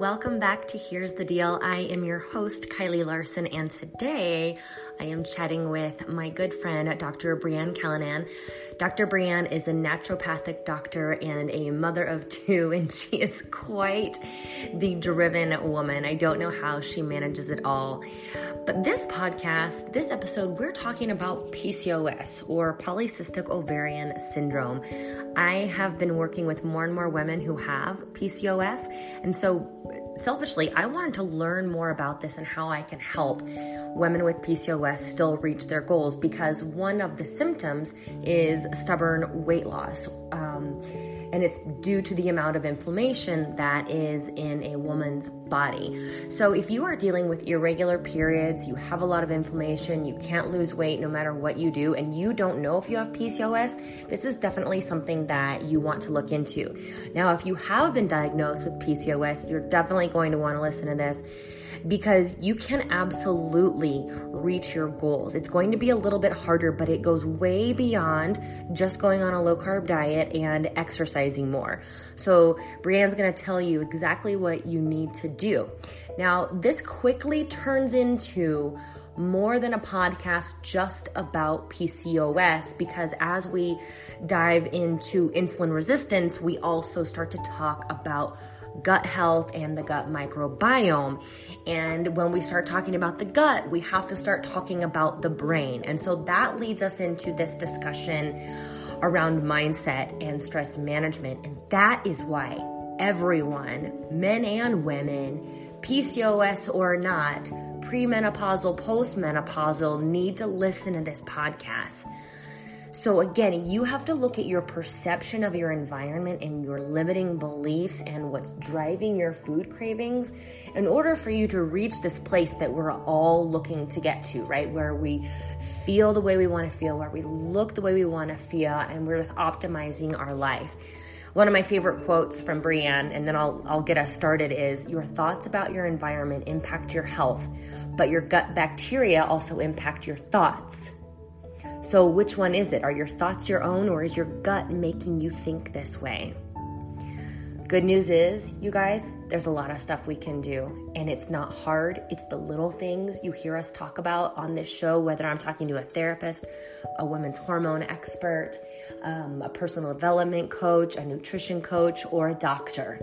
Welcome back to Here's the Deal. I am your host, Kylie Larson, and today I am chatting with my good friend, Dr. Brianne Callanan. Dr. Brianne is a naturopathic doctor and a mother of two, and she is quite the driven woman. I don't know how she manages it all. But this podcast, this episode, we're talking about PCOS or polycystic ovarian syndrome. I have been working with more and more women who have PCOS, and so selfishly, I wanted to learn more about this and how I can help women with PCOS still reach their goals because one of the symptoms is stubborn weight loss. Um, and it's due to the amount of inflammation that is in a woman's body. So, if you are dealing with irregular periods, you have a lot of inflammation, you can't lose weight no matter what you do, and you don't know if you have PCOS, this is definitely something that you want to look into. Now, if you have been diagnosed with PCOS, you're definitely going to want to listen to this because you can absolutely reach your goals. It's going to be a little bit harder, but it goes way beyond just going on a low carb diet and exercising more. So, Brianne's going to tell you exactly what you need to do. Now, this quickly turns into more than a podcast just about PCOS because as we dive into insulin resistance, we also start to talk about gut health and the gut microbiome. And when we start talking about the gut, we have to start talking about the brain. And so that leads us into this discussion around mindset and stress management. And that is why everyone, men and women, PCOS or not, premenopausal, postmenopausal, need to listen to this podcast so, again, you have to look at your perception of your environment and your limiting beliefs and what's driving your food cravings in order for you to reach this place that we're all looking to get to, right? Where we feel the way we want to feel, where we look the way we want to feel, and we're just optimizing our life. One of my favorite quotes from Brianne, and then I'll, I'll get us started, is Your thoughts about your environment impact your health, but your gut bacteria also impact your thoughts. So, which one is it? Are your thoughts your own, or is your gut making you think this way? Good news is, you guys, there's a lot of stuff we can do, and it's not hard. It's the little things you hear us talk about on this show, whether I'm talking to a therapist, a women's hormone expert, um, a personal development coach, a nutrition coach, or a doctor.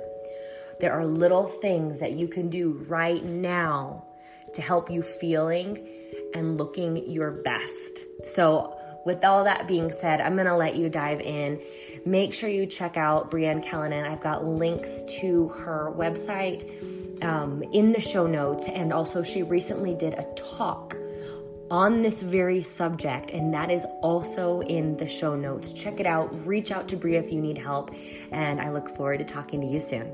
There are little things that you can do right now to help you feeling and looking your best. So, with all that being said, I'm going to let you dive in. Make sure you check out Brianne Callanan. I've got links to her website um, in the show notes. And also, she recently did a talk on this very subject, and that is also in the show notes. Check it out. Reach out to Bria if you need help. And I look forward to talking to you soon.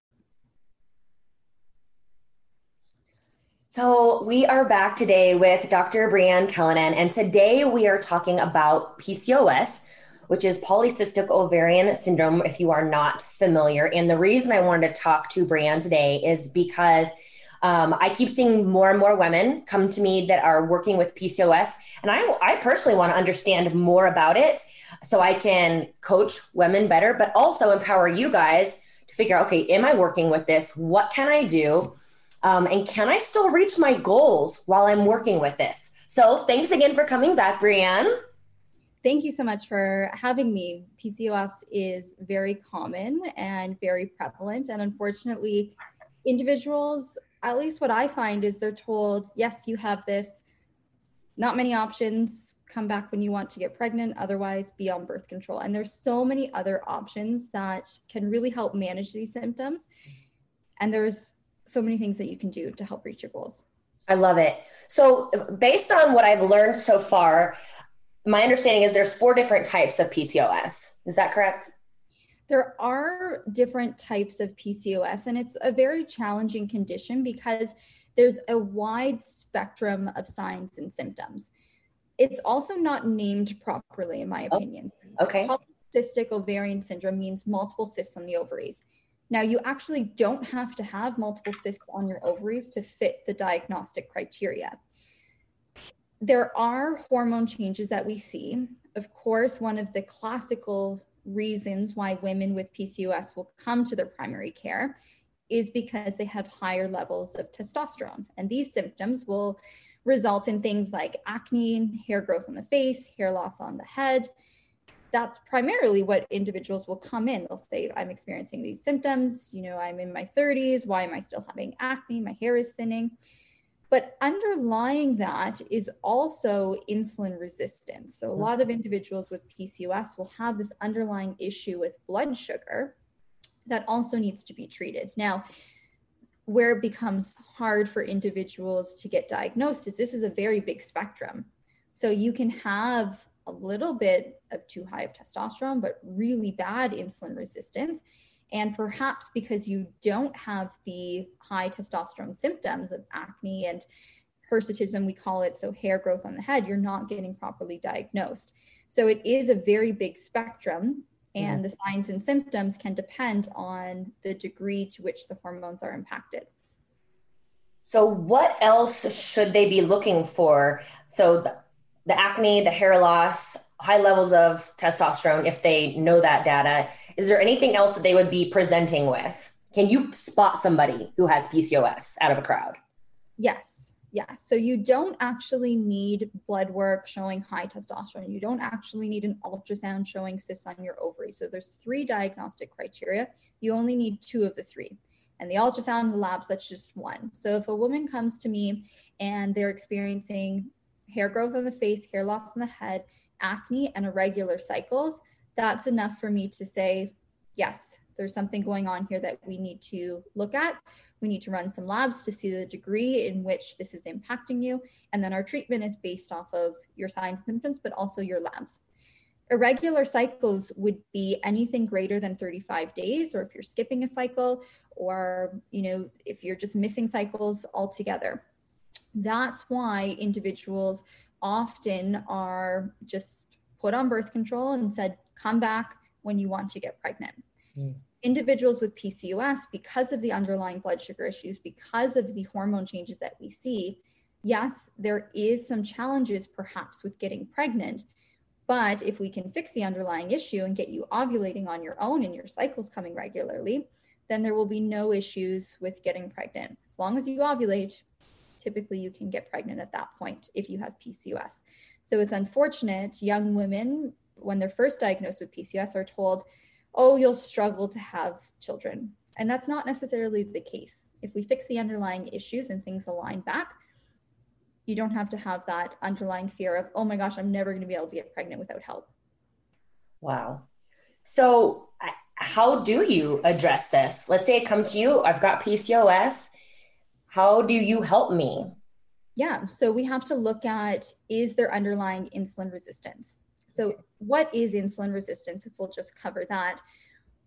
So, we are back today with Dr. Brianne Callanan, and today we are talking about PCOS, which is polycystic ovarian syndrome, if you are not familiar. And the reason I wanted to talk to Brianne today is because um, I keep seeing more and more women come to me that are working with PCOS, and I, I personally want to understand more about it so I can coach women better, but also empower you guys to figure out okay, am I working with this? What can I do? Um, and can I still reach my goals while I'm working with this? So thanks again for coming back, Brianne. Thank you so much for having me. PCOS is very common and very prevalent. And unfortunately, individuals, at least what I find, is they're told, yes, you have this, not many options. Come back when you want to get pregnant, otherwise, be on birth control. And there's so many other options that can really help manage these symptoms. And there's so many things that you can do to help reach your goals. I love it. So, based on what I've learned so far, my understanding is there's four different types of PCOS. Is that correct? There are different types of PCOS, and it's a very challenging condition because there's a wide spectrum of signs and symptoms. It's also not named properly, in my oh, opinion. Oh, okay. Polycystic ovarian syndrome means multiple cysts on the ovaries. Now, you actually don't have to have multiple cysts on your ovaries to fit the diagnostic criteria. There are hormone changes that we see. Of course, one of the classical reasons why women with PCOS will come to their primary care is because they have higher levels of testosterone. And these symptoms will result in things like acne, hair growth on the face, hair loss on the head. That's primarily what individuals will come in. They'll say, I'm experiencing these symptoms. You know, I'm in my 30s. Why am I still having acne? My hair is thinning. But underlying that is also insulin resistance. So, a mm-hmm. lot of individuals with PCOS will have this underlying issue with blood sugar that also needs to be treated. Now, where it becomes hard for individuals to get diagnosed is this is a very big spectrum. So you can have a little bit of too high of testosterone, but really bad insulin resistance. And perhaps because you don't have the high testosterone symptoms of acne and hirsutism, we call it, so hair growth on the head, you're not getting properly diagnosed. So it is a very big spectrum and mm-hmm. the signs and symptoms can depend on the degree to which the hormones are impacted. So, what else should they be looking for? So, the, acne, the hair loss, high levels of testosterone, if they know that data, is there anything else that they would be presenting with? Can you spot somebody who has PCOS out of a crowd? Yes. Yes. So you don't actually need blood work showing high testosterone. You don't actually need an ultrasound showing cysts on your ovaries. So there's three diagnostic criteria. You only need two of the three. And the ultrasound, the labs, that's just one. So if a woman comes to me and they're experiencing hair growth on the face, hair loss on the head, acne, and irregular cycles, that's enough for me to say, yes, there's something going on here that we need to look at. We need to run some labs to see the degree in which this is impacting you. And then our treatment is based off of your signs symptoms, but also your labs. Irregular cycles would be anything greater than 35 days, or if you're skipping a cycle, or you know, if you're just missing cycles altogether. That's why individuals often are just put on birth control and said, come back when you want to get pregnant. Mm individuals with PCOS, because of the underlying blood sugar issues, because of the hormone changes that we see, yes, there is some challenges perhaps with getting pregnant. But if we can fix the underlying issue and get you ovulating on your own and your cycles coming regularly, then there will be no issues with getting pregnant. As long as you ovulate, typically you can get pregnant at that point if you have PCOS. So it's unfortunate young women, when they're first diagnosed with PCOS, are told, oh, you'll struggle to have children. And that's not necessarily the case. If we fix the underlying issues and things align back, you don't have to have that underlying fear of, oh my gosh, I'm never going to be able to get pregnant without help. Wow. So, how do you address this? Let's say I come to you, I've got PCOS. How do you help me? Yeah, so we have to look at is there underlying insulin resistance? So, what is insulin resistance? If we'll just cover that.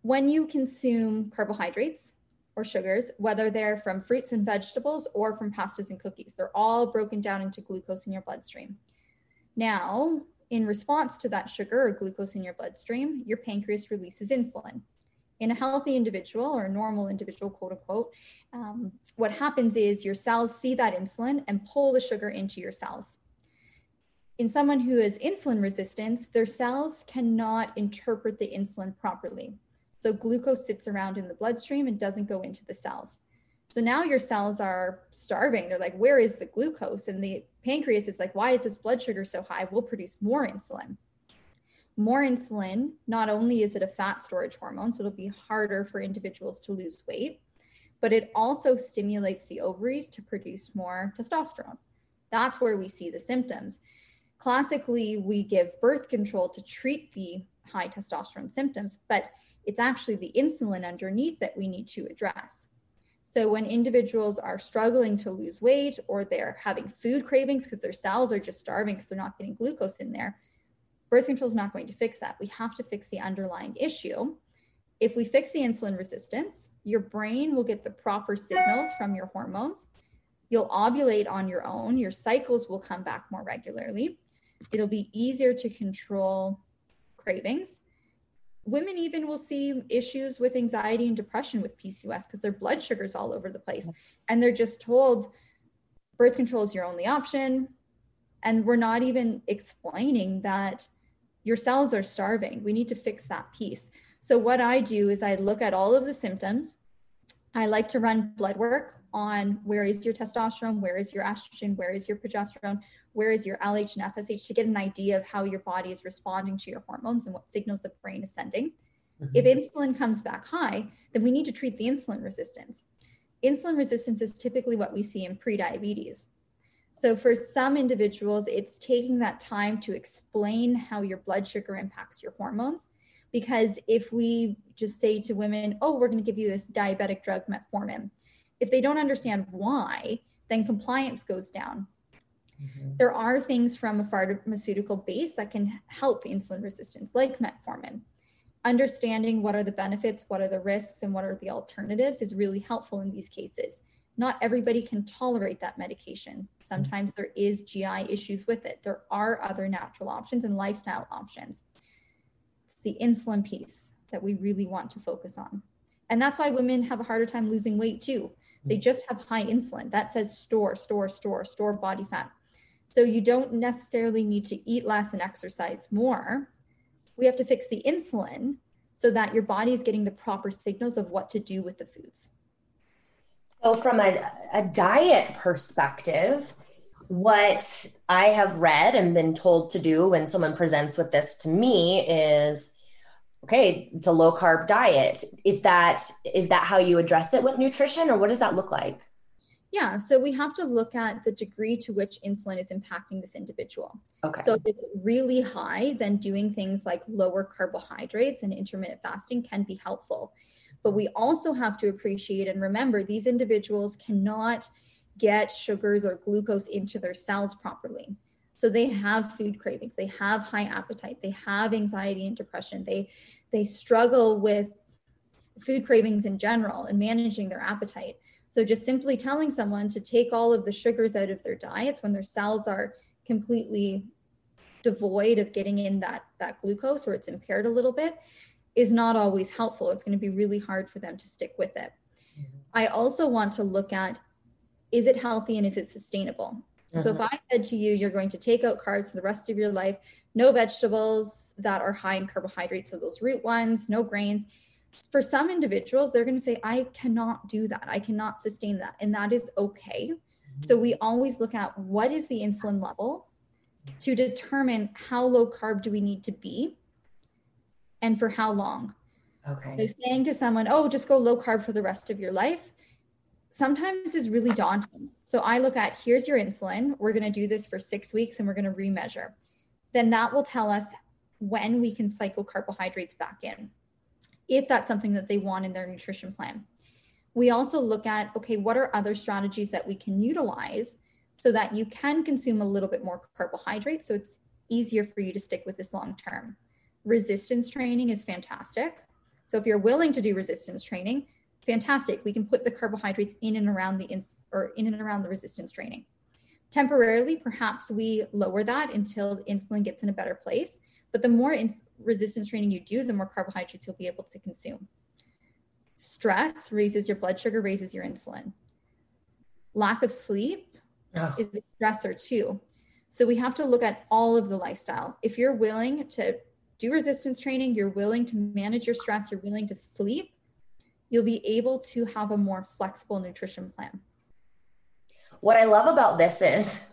When you consume carbohydrates or sugars, whether they're from fruits and vegetables or from pastas and cookies, they're all broken down into glucose in your bloodstream. Now, in response to that sugar or glucose in your bloodstream, your pancreas releases insulin. In a healthy individual or a normal individual, quote unquote, um, what happens is your cells see that insulin and pull the sugar into your cells in someone who has insulin resistance, their cells cannot interpret the insulin properly. So glucose sits around in the bloodstream and doesn't go into the cells. So now your cells are starving. They're like, where is the glucose? And the pancreas is like, why is this blood sugar so high? We'll produce more insulin. More insulin, not only is it a fat storage hormone, so it'll be harder for individuals to lose weight, but it also stimulates the ovaries to produce more testosterone. That's where we see the symptoms. Classically, we give birth control to treat the high testosterone symptoms, but it's actually the insulin underneath that we need to address. So, when individuals are struggling to lose weight or they're having food cravings because their cells are just starving because they're not getting glucose in there, birth control is not going to fix that. We have to fix the underlying issue. if we fix the insulin resistance, your brain will get the proper signals from your hormones. You'll ovulate on your own, your cycles will come back more regularly. It'll be easier to control cravings. Women even will see issues with anxiety and depression with PCOS because their blood sugar's all over the place. And they're just told birth control is your only option. And we're not even explaining that your cells are starving. We need to fix that piece. So, what I do is I look at all of the symptoms. I like to run blood work on where is your testosterone, where is your estrogen, where is your progesterone, where is your LH and FSH to get an idea of how your body is responding to your hormones and what signals the brain is sending. Mm-hmm. If insulin comes back high, then we need to treat the insulin resistance. Insulin resistance is typically what we see in prediabetes. So, for some individuals, it's taking that time to explain how your blood sugar impacts your hormones because if we just say to women, oh, we're going to give you this diabetic drug, metformin, if they don't understand why, then compliance goes down. Mm-hmm. There are things from a pharmaceutical base that can help insulin resistance, like metformin. Understanding what are the benefits, what are the risks, and what are the alternatives is really helpful in these cases. Not everybody can tolerate that medication. Sometimes there is GI issues with it. There are other natural options and lifestyle options It's the insulin piece that we really want to focus on. And that's why women have a harder time losing weight too. They just have high insulin. That says store, store, store, store body fat. So you don't necessarily need to eat less and exercise more. We have to fix the insulin so that your body is getting the proper signals of what to do with the foods. So, from a, a diet perspective, what I have read and been told to do when someone presents with this to me is okay, it's a low carb diet. Is that is that how you address it with nutrition or what does that look like? Yeah, so we have to look at the degree to which insulin is impacting this individual. Okay. So if it's really high, then doing things like lower carbohydrates and intermittent fasting can be helpful. But we also have to appreciate and remember these individuals cannot get sugars or glucose into their cells properly. So they have food cravings, they have high appetite, they have anxiety and depression, they they struggle with food cravings in general and managing their appetite. So just simply telling someone to take all of the sugars out of their diets when their cells are completely devoid of getting in that that glucose or it's impaired a little bit is not always helpful. It's going to be really hard for them to stick with it. Mm-hmm. I also want to look at is it healthy and is it sustainable? Mm-hmm. So if mm-hmm. I said to you, you're going to take out carbs for the rest of your life, no vegetables that are high in carbohydrates, so those root ones, no grains. For some individuals, they're going to say, I cannot do that. I cannot sustain that. And that is okay. Mm-hmm. So we always look at what is the insulin level to determine how low carb do we need to be and for how long. Okay. So saying to someone, oh, just go low carb for the rest of your life sometimes is really daunting. So I look at here's your insulin. We're going to do this for six weeks and we're going to remeasure. Then that will tell us when we can cycle carbohydrates back in, if that's something that they want in their nutrition plan. We also look at okay, what are other strategies that we can utilize so that you can consume a little bit more carbohydrates so it's easier for you to stick with this long term. Resistance training is fantastic. So if you're willing to do resistance training, fantastic. We can put the carbohydrates in and around the ins- or in and around the resistance training. Temporarily, perhaps we lower that until insulin gets in a better place. But the more ins- resistance training you do, the more carbohydrates you'll be able to consume. Stress raises your blood sugar, raises your insulin. Lack of sleep is a stressor too. So we have to look at all of the lifestyle. If you're willing to do resistance training, you're willing to manage your stress, you're willing to sleep, you'll be able to have a more flexible nutrition plan. What I love about this is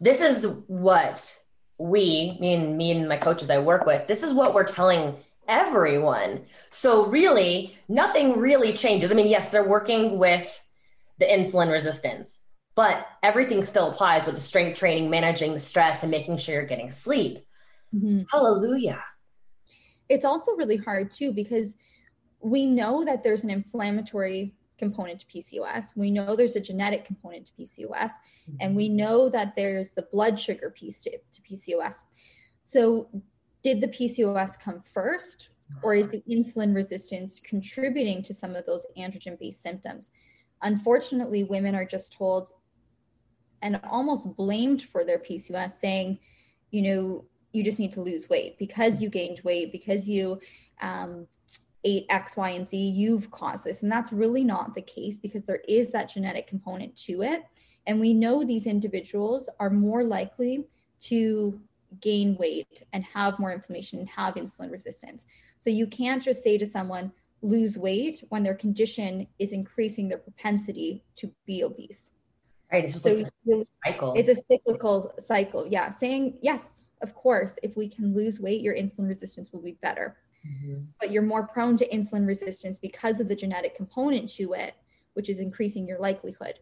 this is what we, me and me and my coaches I work with, this is what we're telling everyone. So really, nothing really changes. I mean, yes, they're working with the insulin resistance, but everything still applies with the strength training, managing the stress, and making sure you're getting sleep. Mm-hmm. Hallelujah. It's also really hard too because we know that there's an inflammatory component to PCOS. We know there's a genetic component to PCOS, mm-hmm. and we know that there's the blood sugar piece to, to PCOS. So, did the PCOS come first, Or is the insulin resistance contributing to some of those androgen based symptoms? Unfortunately, women are just told and almost blamed for their PCOS, saying, you know, you just need to lose weight because you gained weight, because you um, ate X, Y, and Z, you've caused this. And that's really not the case because there is that genetic component to it. And we know these individuals are more likely to gain weight and have more inflammation and have insulin resistance. So you can't just say to someone, lose weight when their condition is increasing their propensity to be obese. Right. It's so like a cycle. It's a cyclical cycle. Yeah. Saying, yes, of course, if we can lose weight, your insulin resistance will be better. Mm-hmm. But you're more prone to insulin resistance because of the genetic component to it, which is increasing your likelihood.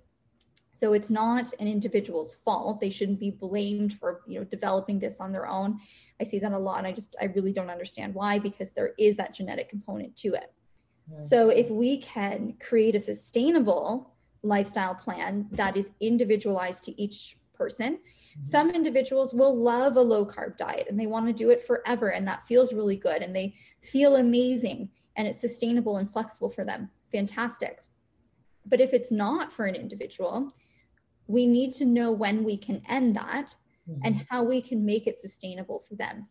So it's not an individual's fault. They shouldn't be blamed for, you know, developing this on their own. I see that a lot. And I just, I really don't understand why, because there is that genetic component to it. Mm-hmm. So if we can create a sustainable lifestyle plan that is individualized to each person. Some individuals will love a low carb diet and they want to do it forever. And that feels really good. And they feel amazing and it's sustainable and flexible for them. Fantastic. But if it's not for an individual, we need to know when we can end that mm-hmm. and how we can make it sustainable for them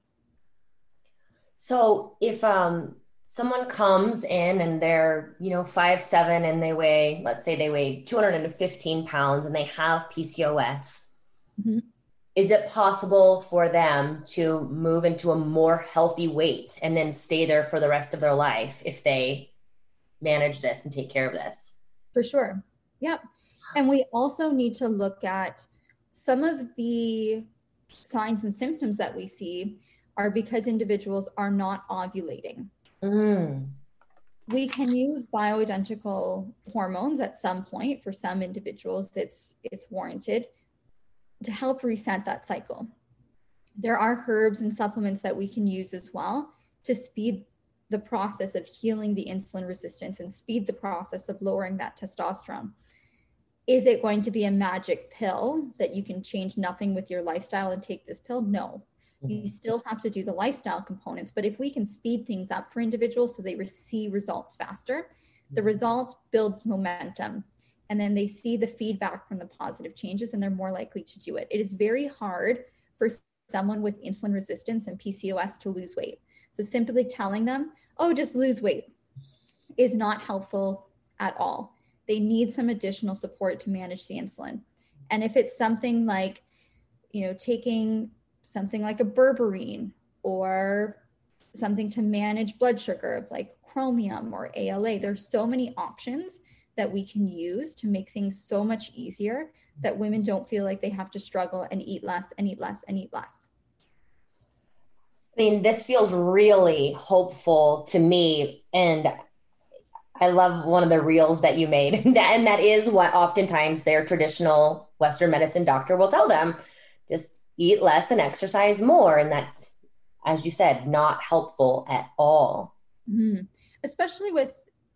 so if um someone comes in and they're you know five seven and they weigh let's say they weigh 215 pounds and they have pcos mm-hmm. Is it possible for them to move into a more healthy weight and then stay there for the rest of their life if they manage this and take care of this? For sure. Yep. And we also need to look at some of the signs and symptoms that we see are because individuals are not ovulating. Mm. We can use bioidentical hormones at some point. For some individuals it's it's warranted to help reset that cycle. There are herbs and supplements that we can use as well to speed the process of healing the insulin resistance and speed the process of lowering that testosterone is it going to be a magic pill that you can change nothing with your lifestyle and take this pill? No. You mm-hmm. still have to do the lifestyle components. But if we can speed things up for individuals so they see results faster, the mm-hmm. results builds momentum. And then they see the feedback from the positive changes and they're more likely to do it. It is very hard for someone with insulin resistance and PCOS to lose weight. So simply telling them, oh, just lose weight is not helpful at all they need some additional support to manage the insulin. And if it's something like, you know, taking something like a berberine or something to manage blood sugar, like chromium or ALA, there's so many options that we can use to make things so much easier that women don't feel like they have to struggle and eat less and eat less and eat less. I mean, this feels really hopeful to me. And I love one of the reels that you made. and that is what oftentimes their traditional Western medicine doctor will tell them just eat less and exercise more. And that's, as you said, not helpful at all. Mm-hmm. Especially with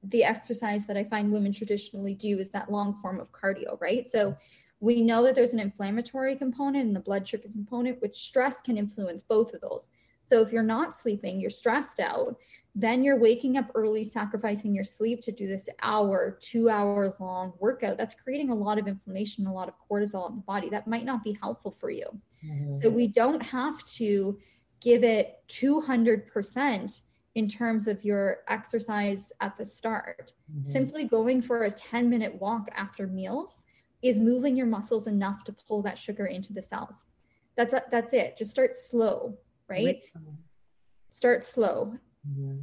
the exercise that I find women traditionally do is that long form of cardio, right? So we know that there's an inflammatory component and the blood sugar component, which stress can influence both of those. So if you're not sleeping, you're stressed out, then you're waking up early, sacrificing your sleep to do this hour, two hour long workout. That's creating a lot of inflammation, a lot of cortisol in the body. That might not be helpful for you. Mm-hmm. So we don't have to give it 200% in terms of your exercise at the start. Mm-hmm. Simply going for a 10 minute walk after meals is moving your muscles enough to pull that sugar into the cells. That's that's it. Just start slow, right? Start slow Mm-hmm.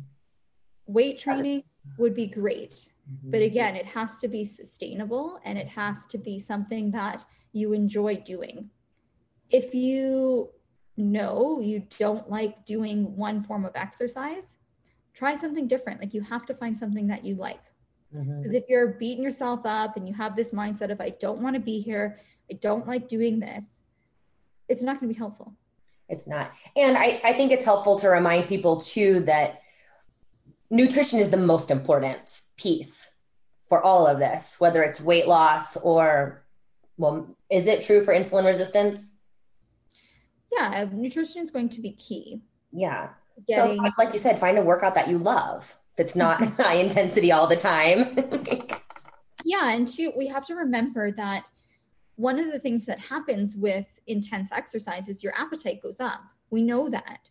Weight training would be great. Mm-hmm. But again, it has to be sustainable and it has to be something that you enjoy doing. If you know you don't like doing one form of exercise, try something different. Like you have to find something that you like. Because mm-hmm. if you're beating yourself up and you have this mindset of, I don't want to be here, I don't like doing this, it's not going to be helpful. It's not. And I, I think it's helpful to remind people too that nutrition is the most important piece for all of this, whether it's weight loss or, well, is it true for insulin resistance? Yeah, nutrition is going to be key. Yeah. Getting so like you said, find a workout that you love that's not high intensity all the time. yeah, and she, we have to remember that one of the things that happens with intense exercise is your appetite goes up. We know that,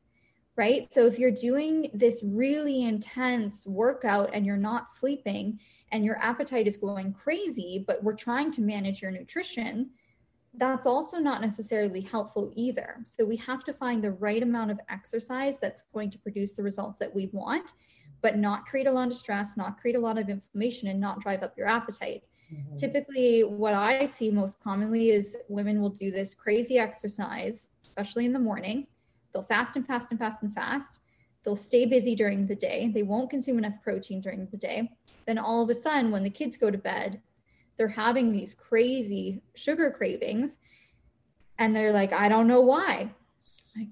right? So if you're doing this really intense workout and you're not sleeping and your appetite is going crazy, but we're trying to manage your nutrition, that's also not necessarily helpful either. So we have to find the right amount of exercise that's going to produce the results that we want, but not create a lot of stress, not create a lot of inflammation, and not drive up your appetite. Mm-hmm. Typically, what I see most commonly is women will do this crazy exercise, especially in the morning. They'll fast and fast and fast and fast. They'll stay busy during the day. They won't consume enough protein during the day. Then all of a sudden, when the kids go to bed, they're having these crazy sugar cravings. And they're like, I don't know why. Like,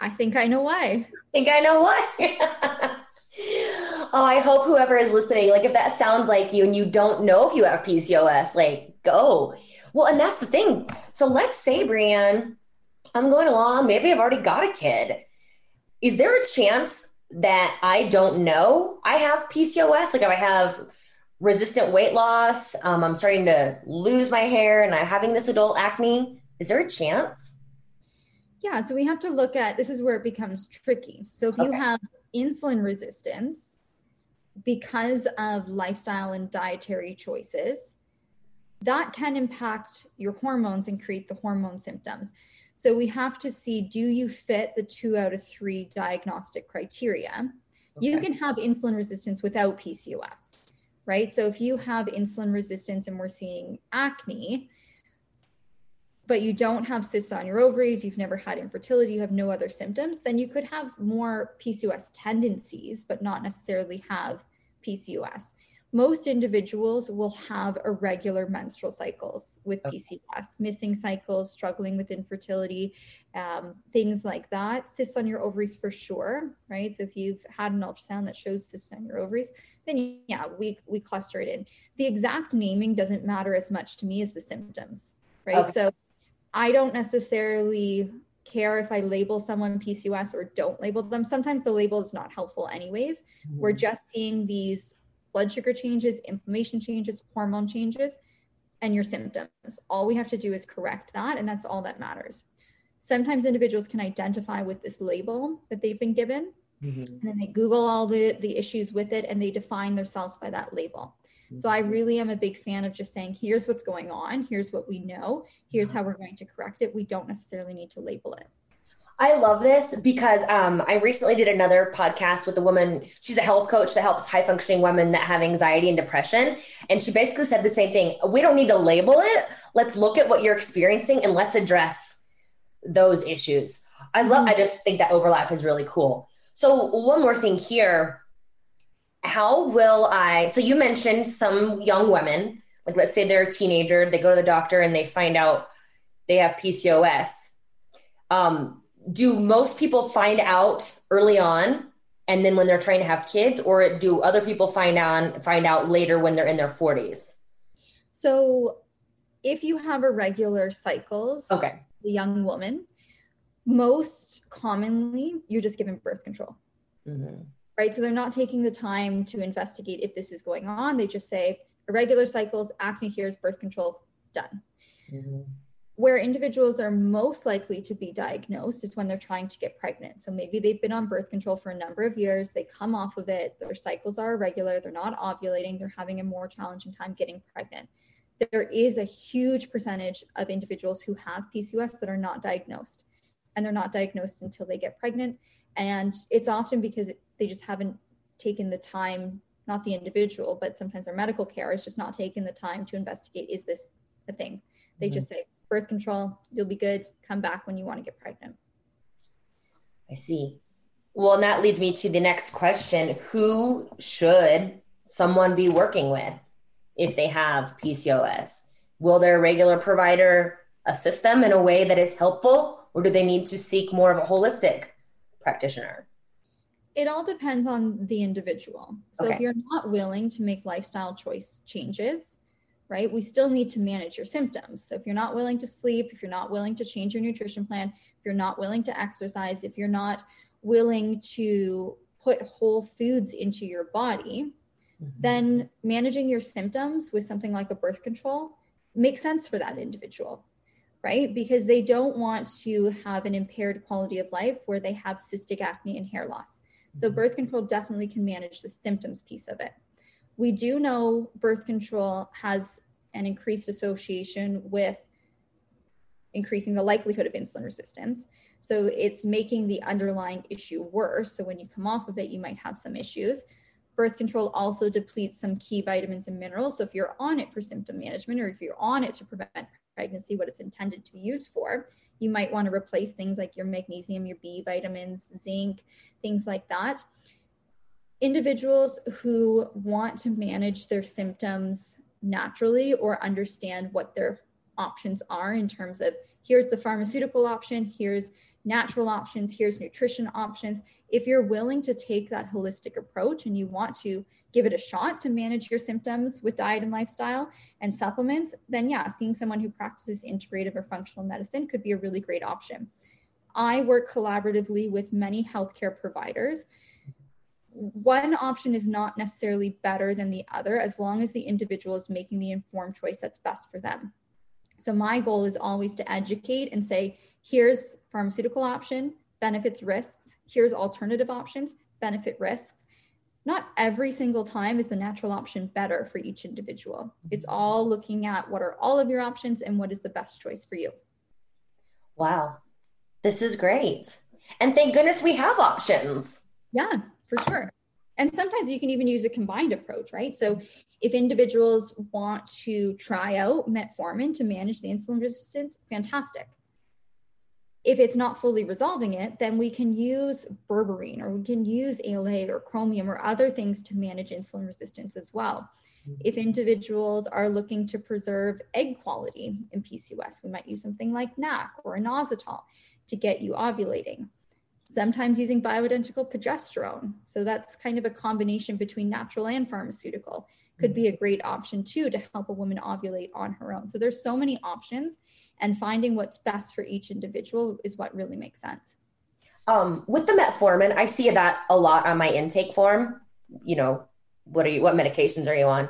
I think I know why. I think I know why. oh, I hope whoever is listening, like if that sounds like you and you don't know if you have PCOS, like go. Well, and that's the thing. So let's say, Brianne, I'm going along, maybe I've already got a kid. Is there a chance that I don't know I have PCOS? Like if I have resistant weight loss, um, I'm starting to lose my hair and I'm having this adult acne. Is there a chance? Yeah, so we have to look at this is where it becomes tricky. So if you have insulin resistance because of lifestyle and dietary choices, that can impact your hormones and create the hormone symptoms. So we have to see do you fit the two out of three diagnostic criteria? Okay. You can have insulin resistance without PCOS, right? So if you have insulin resistance and we're seeing acne, but you don't have cysts on your ovaries, you've never had infertility, you have no other symptoms, then you could have more PCOS tendencies, but not necessarily have PCOS. Most individuals will have irregular menstrual cycles with PCOS, missing cycles, struggling with infertility, um, things like that. Cysts on your ovaries for sure, right? So if you've had an ultrasound that shows cysts on your ovaries, then yeah, we we cluster it in. The exact naming doesn't matter as much to me as the symptoms, right? Okay. So I don't necessarily care if I label someone PCOS or don't label them. Sometimes the label is not helpful, anyways. Mm-hmm. We're just seeing these blood sugar changes, inflammation changes, hormone changes, and your symptoms. All we have to do is correct that, and that's all that matters. Sometimes individuals can identify with this label that they've been given, mm-hmm. and then they Google all the, the issues with it and they define themselves by that label. So I mm-hmm. really am a big fan of just saying, here's what's going on, here's what we know, here's how we're going to correct it. We don't necessarily need to label it. I love this because um, I recently did another podcast with a woman. She's a health coach that helps high functioning women that have anxiety and depression. And she basically said the same thing. We don't need to label it. Let's look at what you're experiencing and let's address those issues. I love, I mm-hmm. just think that overlap is really cool. So, one more thing here how will I? So you mentioned some young women, like let's say they're a teenager, they go to the doctor and they find out they have PCOS. Um, do most people find out early on and then when they're trying to have kids or do other people find on find out later when they're in their 40s so if you have irregular cycles okay the young woman most commonly you're just given birth control mm-hmm right? So they're not taking the time to investigate if this is going on. They just say irregular cycles, acne here's birth control, done. Mm-hmm. Where individuals are most likely to be diagnosed is when they're trying to get pregnant. So maybe they've been on birth control for a number of years, they come off of it, their cycles are irregular, they're not ovulating, they're having a more challenging time getting pregnant. There is a huge percentage of individuals who have PCOS that are not diagnosed, and they're not diagnosed until they get pregnant. And it's often because they just haven't taken the time not the individual but sometimes their medical care is just not taking the time to investigate is this a thing they mm-hmm. just say birth control you'll be good. Come back when you want to get pregnant. I see. Well and that leads me to the next question. Who should someone be working with if they have pcos will their regular provider assist them in a way that is helpful or do they need to seek more of a holistic practitioner? It all depends on the individual. So okay. if you're not willing to make lifestyle choice changes, right, we still need to manage your symptoms. So if you're not willing to sleep, if you're not willing to change your nutrition plan, if you're not willing to exercise, if you're not willing to put whole foods into your body, mm-hmm. then managing your symptoms with something like a birth control makes sense for that individual, right? Because they don't want to have an impaired quality of life where they have cystic acne and hair loss. So, mm-hmm. birth control definitely can manage the symptoms piece of it. We do know birth control has an increased association with increasing the likelihood of insulin resistance. So it's making the underlying issue worse. So when you come off of it, you might have some issues. Birth control also depletes some key vitamins and minerals. So if you're on it for symptom management or if you're on it to prevent pregnancy, what it's intended to be used for, you might want to replace things like your magnesium, your B vitamins, zinc, things like that. Individuals who want to manage their symptoms naturally or understand what their options are in terms of here's the pharmaceutical option, here's natural options, here's nutrition options. If you're willing to take that holistic approach and you want to give it a shot to manage your symptoms with diet and lifestyle and supplements, then yeah, seeing someone who practices integrative or functional medicine could be a really great option. I work collaboratively with many healthcare providers. One option is not necessarily better than the other as long as the individual is making the informed choice that's best for them. So my goal is always to educate and say, here's pharmaceutical option, benefits, risks. Here's alternative options, benefit, risks. Not every single time is the natural option better for each individual. Mm-hmm. It's all looking at what are all of your options and what is the best choice for you. Wow. This is great. And thank goodness we have options. Yeah, for sure. And sometimes you can even use a combined approach, right? So if individuals want to try out metformin to manage the insulin resistance, fantastic. If it's not fully resolving it, then we can use berberine or we can use ALA or chromium or other things to manage insulin resistance as well. If individuals are looking to preserve egg quality in PCOS, we might use something like NAC or inositol to get you ovulating sometimes using bioidentical progesterone. So that's kind of a combination between natural and pharmaceutical. Could be a mm-hmm. great option too to help a woman ovulate on her own. So there's so many options, and finding what's best for each individual is what really makes sense. Um, with the metformin, I see that a lot on my intake form. You know, what are you? What medications are you on?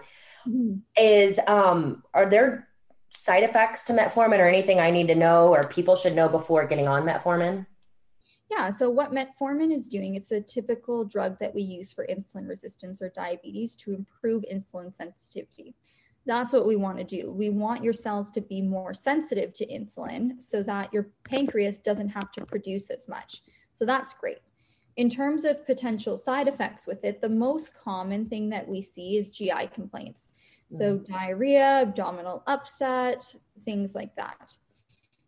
Mm-hmm. Is um, are there side effects to metformin or anything I need to know or people should know before getting on metformin? Yeah, so what metformin is doing, it's a typical drug that we use for insulin resistance or diabetes to improve insulin sensitivity. That's what we want to do. We want your cells to be more sensitive to insulin so that your pancreas doesn't have to produce as much. So that's great. In terms of potential side effects with it, the most common thing that we see is GI complaints. So, mm. diarrhea, abdominal upset, things like that.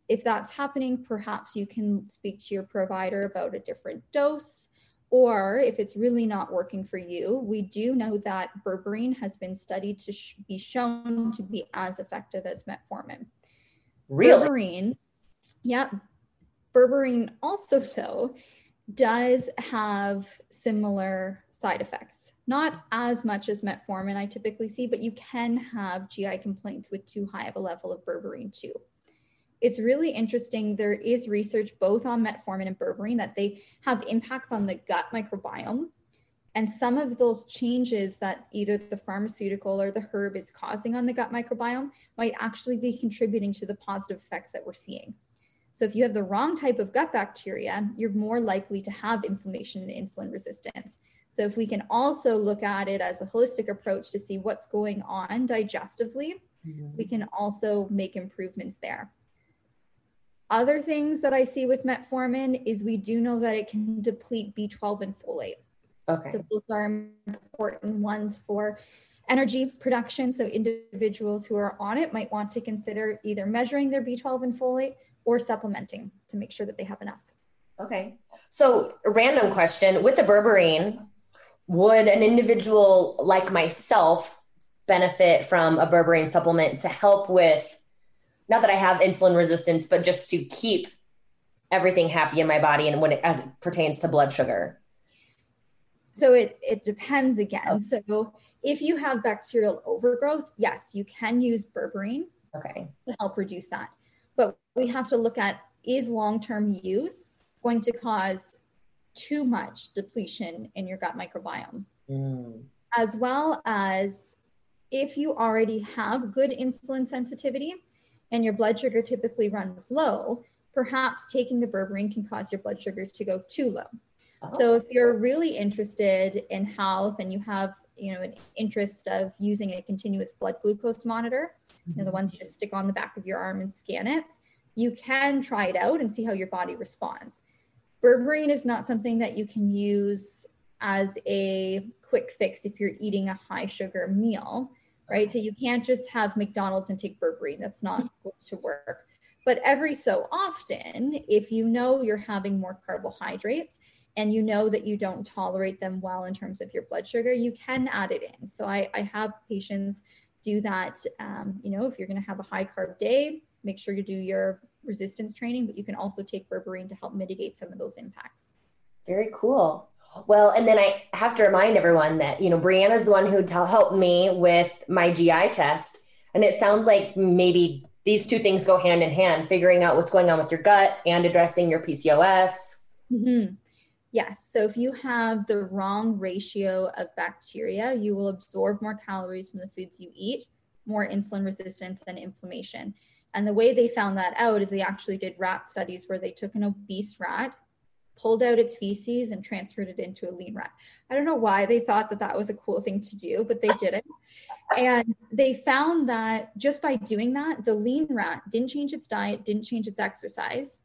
If that's happening, perhaps you can speak to your provider about a different dose. Or if it's really not working for you, we do know that berberine has been studied to sh- be shown to be as effective as metformin. Really? Berberine, yeah. Berberine also, though, does have similar side effects. Not as much as metformin I typically see, but you can have GI complaints with too high of a level of berberine too it's really interesting. There is research both on metformin and berberine that they have impacts on the gut microbiome. And some of those changes that either the pharmaceutical or the herb is causing on the gut microbiome might actually be contributing to the positive effects that we're seeing. So, if you have the wrong type of gut bacteria, you're more likely to have inflammation and insulin resistance. So, if we can also look at it as a holistic approach to see what's going on digestively, mm-hmm. we can also make improvements there. Other things that I see with metformin is we do know that it can deplete B12 and folate. Okay. So those are important ones for energy production. So individuals who are on it might want to consider either measuring their B12 and folate or supplementing to make sure that they have enough. Okay. So random question with the berberine, would an individual like myself benefit from a berberine supplement to help with not that I have insulin resistance, but just to keep everything happy in my body and when it as it pertains to blood sugar? So it it depends again. Oh. So if you have bacterial overgrowth, yes, you can use berberine okay. to help reduce that. But we have to look at is long-term use going to cause too much depletion in your gut microbiome. Mm. As well as if you already have good insulin sensitivity and your blood sugar typically runs low, perhaps taking the berberine can cause your blood sugar to go too low. Oh. So if you're really interested in health and you have, you know, an interest of using a continuous blood glucose monitor, mm-hmm. you know, the mm-hmm. ones you just stick on the back of your arm and scan it, you can try it out and see how your body responds. Berberine is not something that you can use as a quick fix if you're eating a high sugar meal, right? So you can't just have McDonald's and take berberine. That's not going to work. But every so often, if you know you're having more carbohydrates and you know that you don't tolerate them well in terms of your blood sugar, you can add it in. So I, I have patients do that. Um, you know, if you're going to have a high carb day, make sure you do your resistance training, but you can also take berberine to help mitigate some of those impacts. Very cool. Well, and then I have to remind everyone that, you know, Brianna's the one who t- helped me with my GI test. And it sounds like maybe these two things go hand in hand, figuring out what's going on with your gut and addressing your PCOS. Mm-hmm. Yes. So if you have the wrong ratio of bacteria, you will absorb more calories from the foods you eat, more insulin resistance and inflammation. And the way they found that out is they actually did rat studies where they took an obese rat, pulled out its feces, and transferred it into a lean rat. I don't know why they thought that that was a cool thing to do, but they did it. And they found that just by doing that, the lean rat didn't change its diet, didn't change its exercise.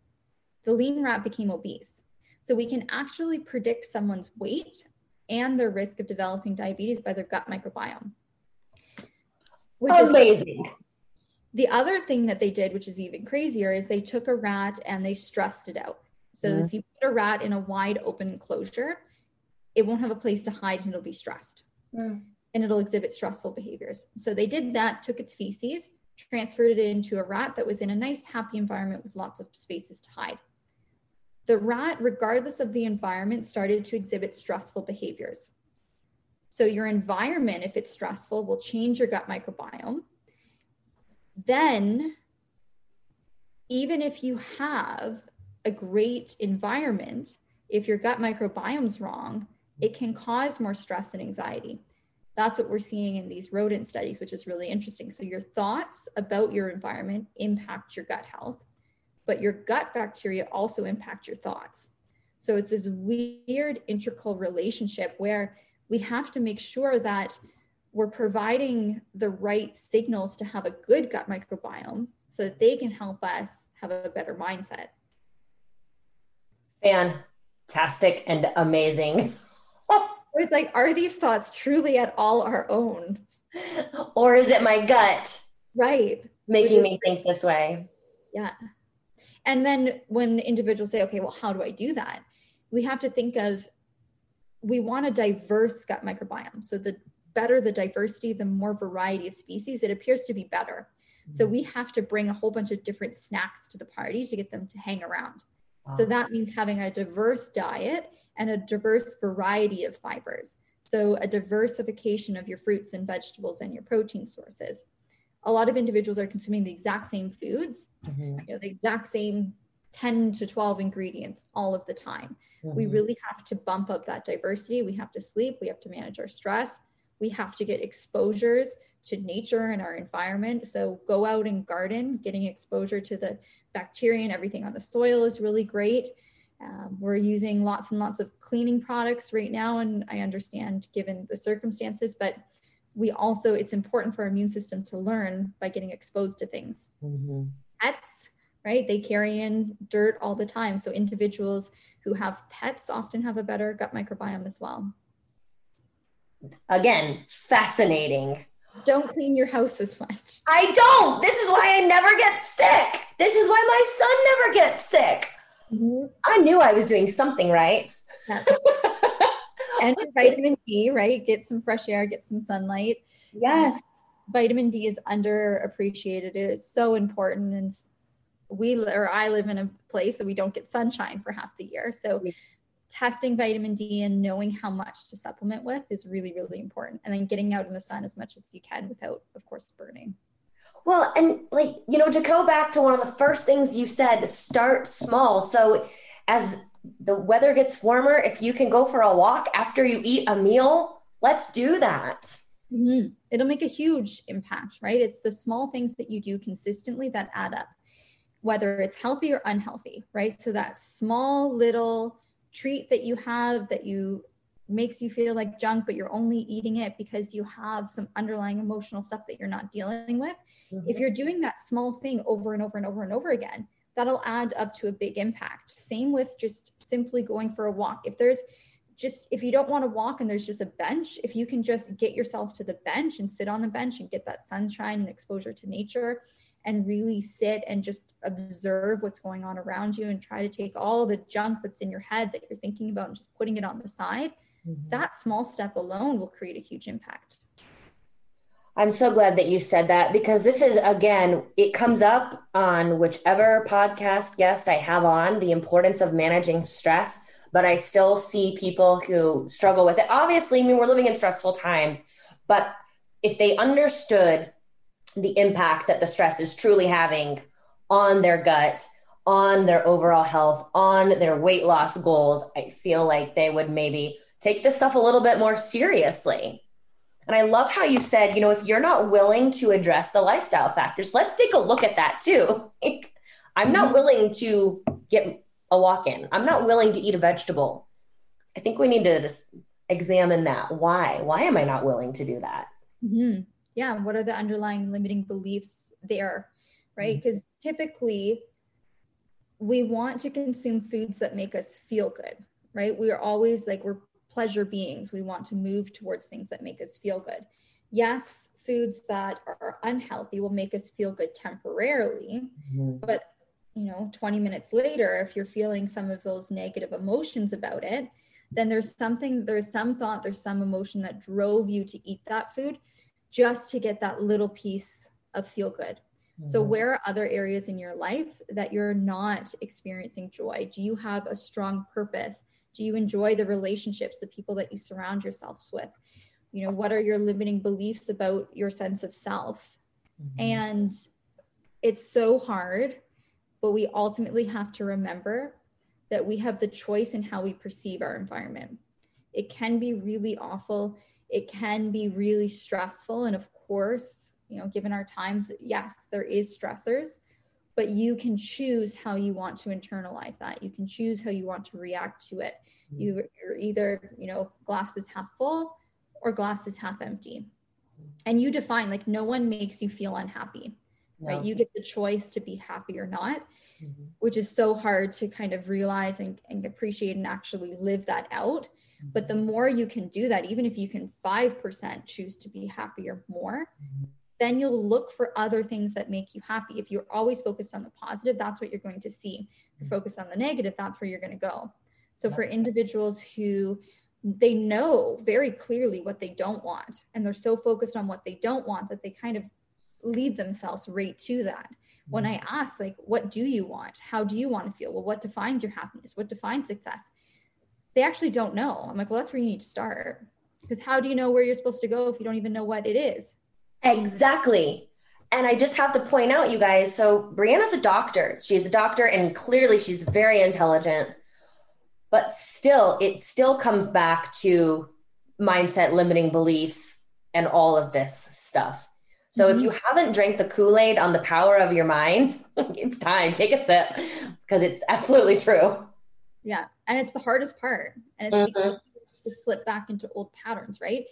The lean rat became obese. So we can actually predict someone's weight and their risk of developing diabetes by their gut microbiome. Which Amazing. Is, the other thing that they did, which is even crazier, is they took a rat and they stressed it out. So mm-hmm. if you put a rat in a wide open enclosure, it won't have a place to hide and it'll be stressed. Mm. And it'll exhibit stressful behaviors. So they did that, took its feces, transferred it into a rat that was in a nice, happy environment with lots of spaces to hide. The rat, regardless of the environment, started to exhibit stressful behaviors. So your environment, if it's stressful, will change your gut microbiome then even if you have a great environment, if your gut microbiome's wrong, it can cause more stress and anxiety. That's what we're seeing in these rodent studies, which is really interesting. So, your thoughts about your environment impact your gut health, but your gut bacteria also impact your thoughts. So, it's this weird integral relationship where we have to make sure that we're providing the right signals to have a good gut microbiome so that they can help us have a better mindset. Fantastic and amazing. it's like, are these thoughts truly at all our own? Or is it my gut? Right. Making me think this way. Yeah. And then when individuals say, okay, well, how do I do that? We have to think of we want a diverse gut microbiome. So the better the diversity, the more variety of species, it appears to be better. Mm-hmm. So we have to bring a whole bunch of different snacks to the party to get them to hang around. So that means having a diverse diet and a diverse variety of fibers. So a diversification of your fruits and vegetables and your protein sources. A lot of individuals are consuming the exact same foods, mm-hmm. you know, the exact same 10 to 12 ingredients all of the time. Mm-hmm. We really have to bump up that diversity. We have to sleep, we have to manage our stress, we have to get exposures to nature and our environment. So go out and garden, getting exposure to the bacteria and everything on the soil is really great. Um, we're using lots and lots of cleaning products right now, and I understand given the circumstances, but we also, it's important for our immune system to learn by getting exposed to things. Mm-hmm. Pets, right? They carry in dirt all the time. So individuals who have pets often have a better gut microbiome as well again, fascinating. Don't clean your house as much. I don't. This is why I never get sick. This is why my son never gets sick. Mm-hmm. I knew I was doing something right. and vitamin D, right? Get some fresh air, get some sunlight. Yes. Vitamin D is underappreciated. It is so important. And we or I live in a place that we don't get sunshine for half the year. So testing vitamin D and knowing how much to supplement with is really, really important. And then getting out in the sun as much as you can without, of course, burning. Well, and like, you know, to go back to one of the first things you said, start small. So, as the weather gets warmer, if you can go for a walk after you eat a meal, let's do that. Mm-hmm. It'll make a huge impact, right? It's the small things that you do consistently that add up, whether it's healthy or unhealthy, right? So that small little treat that you have that you makes you feel like junk, but you're only eating it because you have some underlying emotional stuff that you're not dealing with. Mm-hmm. If you're doing that small thing over and over and over and over again, that'll add up to a big impact. Same with just simply going for a walk. If there's just, if you don't want to walk and there's just a bench, if you can just get yourself to the bench and sit on the bench and get that sunshine and exposure to nature and really sit and just observe what's going on around you and try to take all the junk that's in your head that you're thinking about and just putting it on the side, mm-hmm. that small step alone will create a huge impact. I'm so glad that you said that because this is, again, it comes up on whichever podcast guest I have on the importance of managing stress. But I still see people who struggle with it. Obviously, I mean, we're living in stressful times, but if they understood the impact that the stress is truly having on their gut, on their overall health, on their weight loss goals, I feel like they would maybe take this stuff a little bit more seriously. And I love how you said, you know, if you're not willing to address the lifestyle factors, let's take a look at that too. I'm not mm-hmm. willing to get a walk in, I'm not willing to eat a vegetable. I think we need to just examine that. Why? Why am I not willing to do that? Mm-hmm. Yeah. What are the underlying limiting beliefs there? Right. Because mm-hmm. typically we want to consume foods that make us feel good. Right. We are always like, we're pleasure beings. We want to move towards things that make us feel good. Yes, foods that are unhealthy will make us feel good temporarily, mm-hmm. but you know, 20 minutes later, if you're feeling some of those negative emotions about it, then there's something, there's some thought, there's some emotion that drove you to eat that food just to get that little piece of feel good. Mm-hmm. So, where are other areas in your life that you're not experiencing joy? Do you have a strong purpose? do you enjoy the relationships the people that you surround yourselves with you know what are your limiting beliefs about your sense of self mm-hmm. and it's so hard but we ultimately have to remember that we have the choice in how we perceive our environment it can be really awful it can be really stressful and of course you know given our times yes there is stressors but you can choose how you want to internalize that you can choose how you want to react to it mm-hmm. you, you're either you know glass is half full or glass is half empty and you define like no one makes you feel unhappy right you get the choice to be happy or not mm-hmm. which is so hard to kind of realize and, and appreciate and actually live that out. But the more you can do that even if you can 5% choose to be happier more mm-hmm then you'll look for other things that make you happy. If you're always focused on the positive, that's what you're going to see. If you're focused on the negative, that's where you're going to go. So for individuals who they know very clearly what they don't want and they're so focused on what they don't want that they kind of lead themselves right to that. When I ask like what do you want? How do you want to feel? Well, what defines your happiness? What defines success? They actually don't know. I'm like, well, that's where you need to start. Because how do you know where you're supposed to go if you don't even know what it is? Exactly. And I just have to point out, you guys, so Brianna's a doctor. She's a doctor and clearly she's very intelligent. But still, it still comes back to mindset, limiting beliefs, and all of this stuff. So mm-hmm. if you haven't drank the Kool Aid on the power of your mind, it's time. Take a sip because it's absolutely true. Yeah. And it's the hardest part. And it's mm-hmm. to slip back into old patterns, right?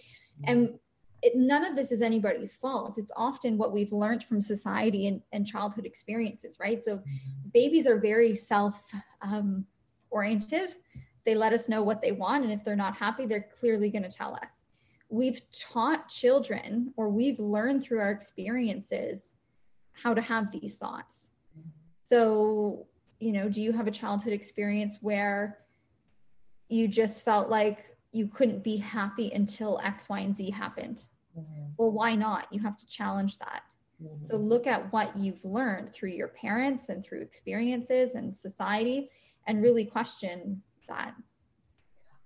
And it, none of this is anybody's fault. It's often what we've learned from society and, and childhood experiences, right? So mm-hmm. babies are very self um, oriented. They let us know what they want. And if they're not happy, they're clearly going to tell us. We've taught children or we've learned through our experiences how to have these thoughts. So, you know, do you have a childhood experience where you just felt like you couldn't be happy until X, Y, and Z happened? Mm-hmm. Well, why not? You have to challenge that. Mm-hmm. So look at what you've learned through your parents and through experiences and society and really question that.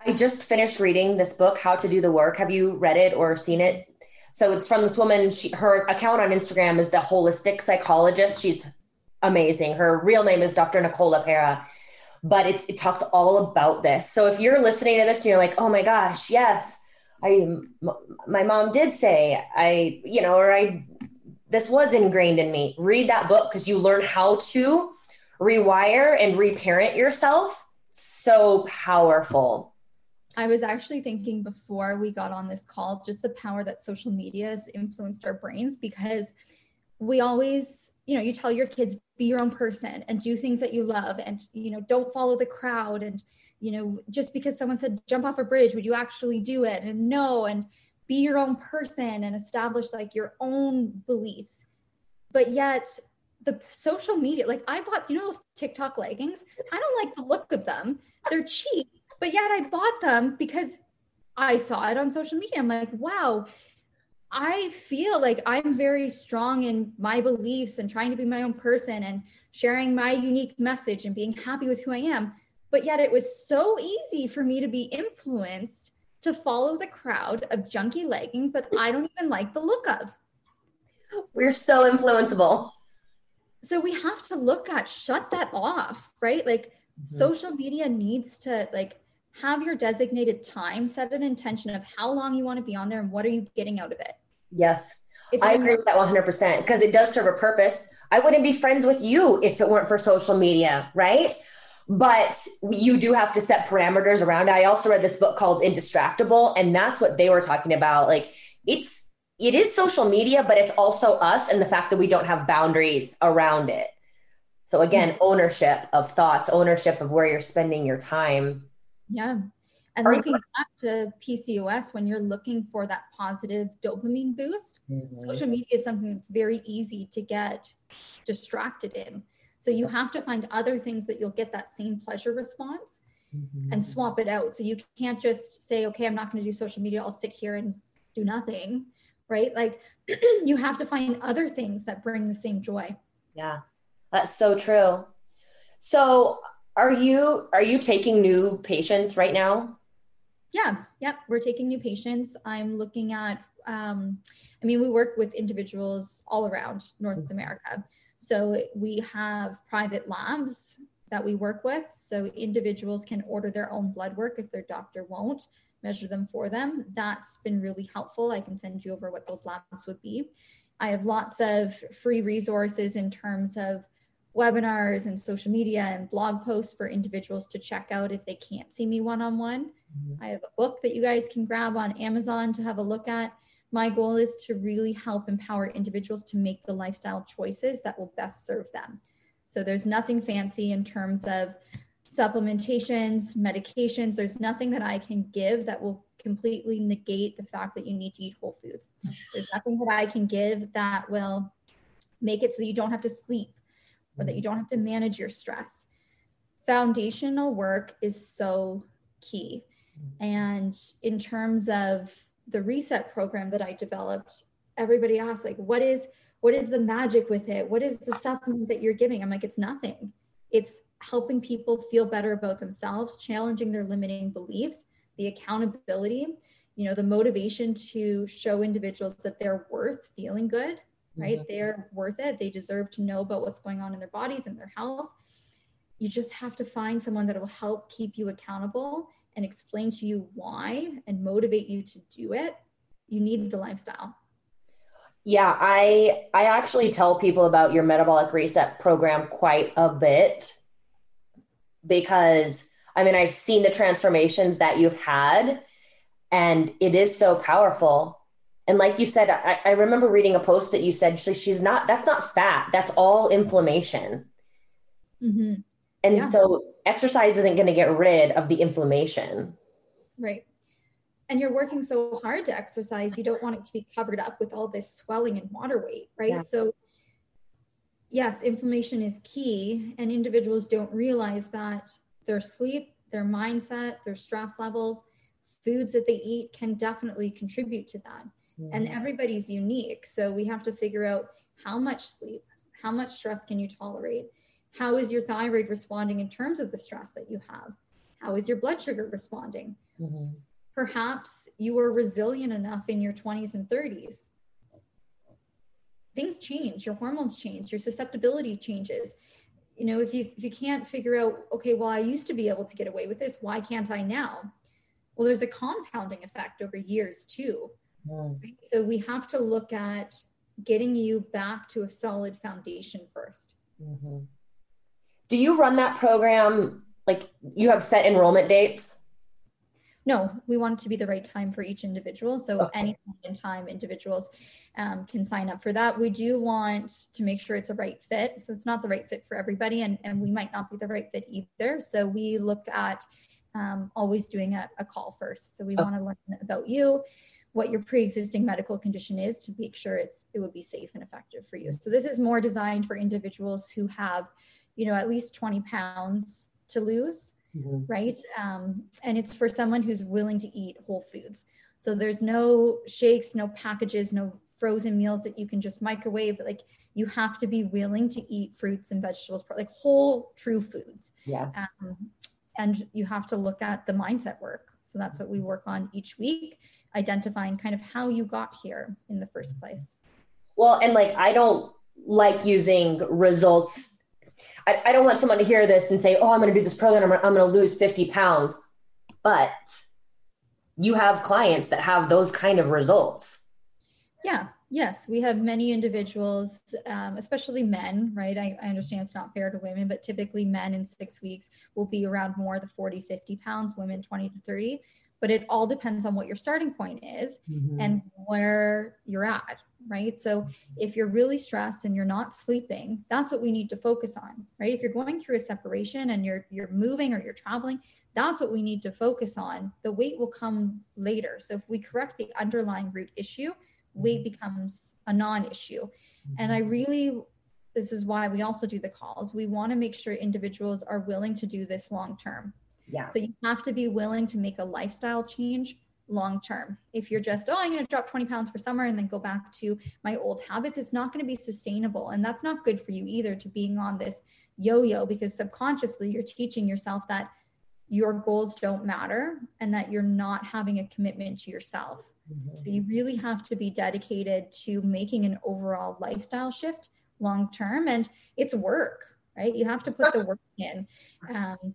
I just finished reading this book, How to Do the Work. Have you read it or seen it? So it's from this woman. She, her account on Instagram is the holistic psychologist. She's amazing. Her real name is Dr. Nicola LePera. but it, it talks all about this. So if you're listening to this and you're like, oh my gosh, yes, I, my mom did say I, you know, or I, this was ingrained in me. Read that book because you learn how to rewire and reparent yourself. So powerful. I was actually thinking before we got on this call, just the power that social media has influenced our brains because we always, you know, you tell your kids, be your own person and do things that you love and, you know, don't follow the crowd. And, you know, just because someone said jump off a bridge, would you actually do it? And no, and be your own person and establish like your own beliefs. But yet, the social media, like I bought, you know, those TikTok leggings. I don't like the look of them. They're cheap but yet I bought them because I saw it on social media. I'm like, wow, I feel like I'm very strong in my beliefs and trying to be my own person and sharing my unique message and being happy with who I am. But yet it was so easy for me to be influenced to follow the crowd of junky leggings that I don't even like the look of. We're so influenceable. So we have to look at shut that off, right? Like mm-hmm. social media needs to like have your designated time, set an intention of how long you want to be on there and what are you getting out of it. Yes. I agree with that 100% because it does serve a purpose. I wouldn't be friends with you if it weren't for social media, right? But you do have to set parameters around it. I also read this book called Indistractable, and that's what they were talking about. Like, it's it is social media, but it's also us and the fact that we don't have boundaries around it. So again, ownership of thoughts, ownership of where you're spending your time. Yeah. And Are looking you- back to PCOS, when you're looking for that positive dopamine boost, mm-hmm. social media is something that's very easy to get distracted in. So you have to find other things that you'll get that same pleasure response mm-hmm. and swap it out. So you can't just say, okay, I'm not going to do social media. I'll sit here and do nothing. Right. Like you have to find other things that bring the same joy. Yeah, that's so true. So are you are you taking new patients right now? Yeah, yep. We're taking new patients. I'm looking at um, I mean, we work with individuals all around North mm-hmm. America. So we have private labs that we work with. So individuals can order their own blood work if their doctor won't measure them for them. That's been really helpful. I can send you over what those labs would be. I have lots of free resources in terms of webinars and social media and blog posts for individuals to check out if they can't see me one on one. I have a book that you guys can grab on Amazon to have a look at. My goal is to really help empower individuals to make the lifestyle choices that will best serve them. So there's nothing fancy in terms of supplementations, medications. There's nothing that I can give that will completely negate the fact that you need to eat whole foods. There's nothing that I can give that will make it so you don't have to sleep or that you don't have to manage your stress. Foundational work is so key. And in terms of the reset program that I developed, everybody asks like what is what is the magic with it? What is the supplement that you're giving? I'm like it's nothing. It's helping people feel better about themselves, challenging their limiting beliefs, the accountability, you know, the motivation to show individuals that they're worth feeling good right? Mm-hmm. They're worth it. They deserve to know about what's going on in their bodies and their health. You just have to find someone that will help keep you accountable and explain to you why and motivate you to do it. You need the lifestyle. Yeah, I I actually tell people about your metabolic reset program quite a bit because I mean I've seen the transformations that you've had and it is so powerful and like you said, I, I remember reading a post that you said she, she's not, that's not fat, that's all inflammation. Mm-hmm. And yeah. so exercise isn't going to get rid of the inflammation. Right. And you're working so hard to exercise, you don't want it to be covered up with all this swelling and water weight, right? Yeah. So, yes, inflammation is key, and individuals don't realize that their sleep, their mindset, their stress levels, foods that they eat can definitely contribute to that and everybody's unique. So we have to figure out how much sleep how much stress can you tolerate? How is your thyroid responding in terms of the stress that you have? How is your blood sugar responding? Mm-hmm. perhaps you are resilient enough in your 20s and 30s things change your hormones change your susceptibility changes. You know, if you if you can't figure out, okay, well, I used to be able to get away with this, why can't I now? Well, there's a compounding effect over years too. Mm. Right? So we have to look at getting you back to a solid foundation 1st mm-hmm. Do you run that program like you have set enrollment dates? No, we want it to be the right time for each individual. So okay. any point in time, individuals um, can sign up for that. We do want to make sure it's a right fit. So it's not the right fit for everybody, and, and we might not be the right fit either. So we look at um, always doing a, a, call first. So we okay. want to learn about you, what your pre-existing medical condition is to make sure it's it would be safe and effective for you. So this is more designed for individuals who have, you know, at least 20 pounds to lose mm-hmm. right? Um, and it's for someone who's willing to eat whole foods. So there's no shakes, no packages, no frozen meals that you can just microwave. Like you have to be willing to eat fruits and vegetables, like whole, true foods. Yes. Um, and you have to look at the mindset work. So that's what we work on each week, identifying kind of how you got here in the first place. Well, and like I don't like using results I, I don't want someone to hear this and say, oh, I'm going to do this program. I'm, I'm going to lose 50 pounds. But you have clients that have those kind of results. Yeah. Yes. We have many individuals, um, especially men, right? I, I understand it's not fair to women, but typically men in six weeks will be around more the 40, 50 pounds, women 20 to 30 but it all depends on what your starting point is mm-hmm. and where you're at right? So if you're really stressed and you're not sleeping, that's what we need to focus on, right? If you're going through a separation and you're you're moving or you're traveling, that's what we need to focus on. The weight will come later. So if we correct the underlying root issue, weight mm-hmm. becomes a non-issue. And I mm-hmm. really this is why we also do the calls. We want to make sure individuals are willing to do this long term. Yeah. So you have to be willing to make a lifestyle change long term. If you're just, oh, I'm going to drop 20 pounds for summer and then go back to my old habits, it's not going to be sustainable. And that's not good for you either to being on this yo yo because subconsciously you're teaching yourself that your goals don't matter and that you're not having a commitment to yourself. Mm-hmm. So you really have to be dedicated to making an overall lifestyle shift long term. And it's work, right? You have to put the work in. Um,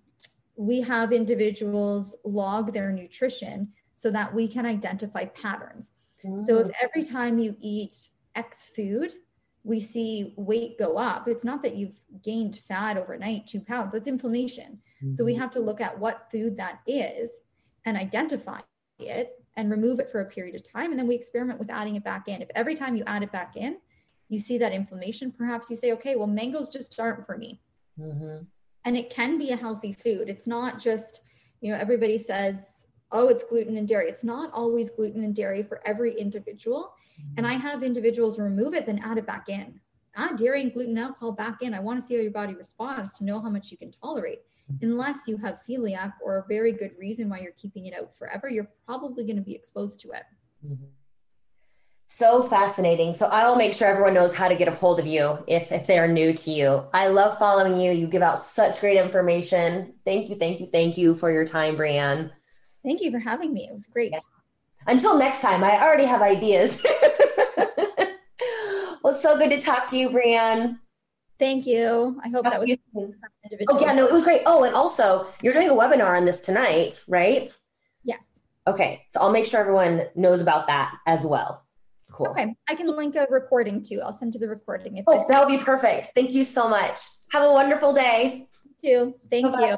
we have individuals log their nutrition so that we can identify patterns. Mm. So if mm. every time you eat X food, we see weight go up, it's not that you've gained fat overnight, two pounds, that's inflammation. Mm-hmm. So we mm-hmm. have to look at what food that is and identify it and remove it for a period of time. And then we experiment with adding it back in. If every time you add it back in, you see that inflammation, perhaps you say, okay, well, mangoes just aren't for me. Mm-hmm. And it can be a healthy food. It's not just, you know, everybody says, oh, it's gluten and dairy. It's not always gluten and dairy for every individual. And I have individuals remove it, then add it back in. Add dairy and gluten alcohol back in. I want to see how your body responds to know how much you can tolerate. Unless you have celiac or a very good reason why you're keeping it out forever, you're probably going to be exposed to it. Mm-hmm. So fascinating. So I will make sure everyone knows how to get a hold of you if if they're new to you. I love following you. You give out such great information. Thank you, thank you, thank you for your time, Brianne. Thank you for having me. It was great. Yeah. Until next time, I already have ideas. well, it's so good to talk to you, Brianne. Thank you. I hope that was. Oh yeah, no, it was great. Oh, and also, you're doing a webinar on this tonight, right? Yes. Okay, so I'll make sure everyone knows about that as well. Cool. Okay, I can link a recording too. I'll send you the recording. If oh, that would be perfect. Thank you so much. Have a wonderful day. You too. Thank Bye-bye. you.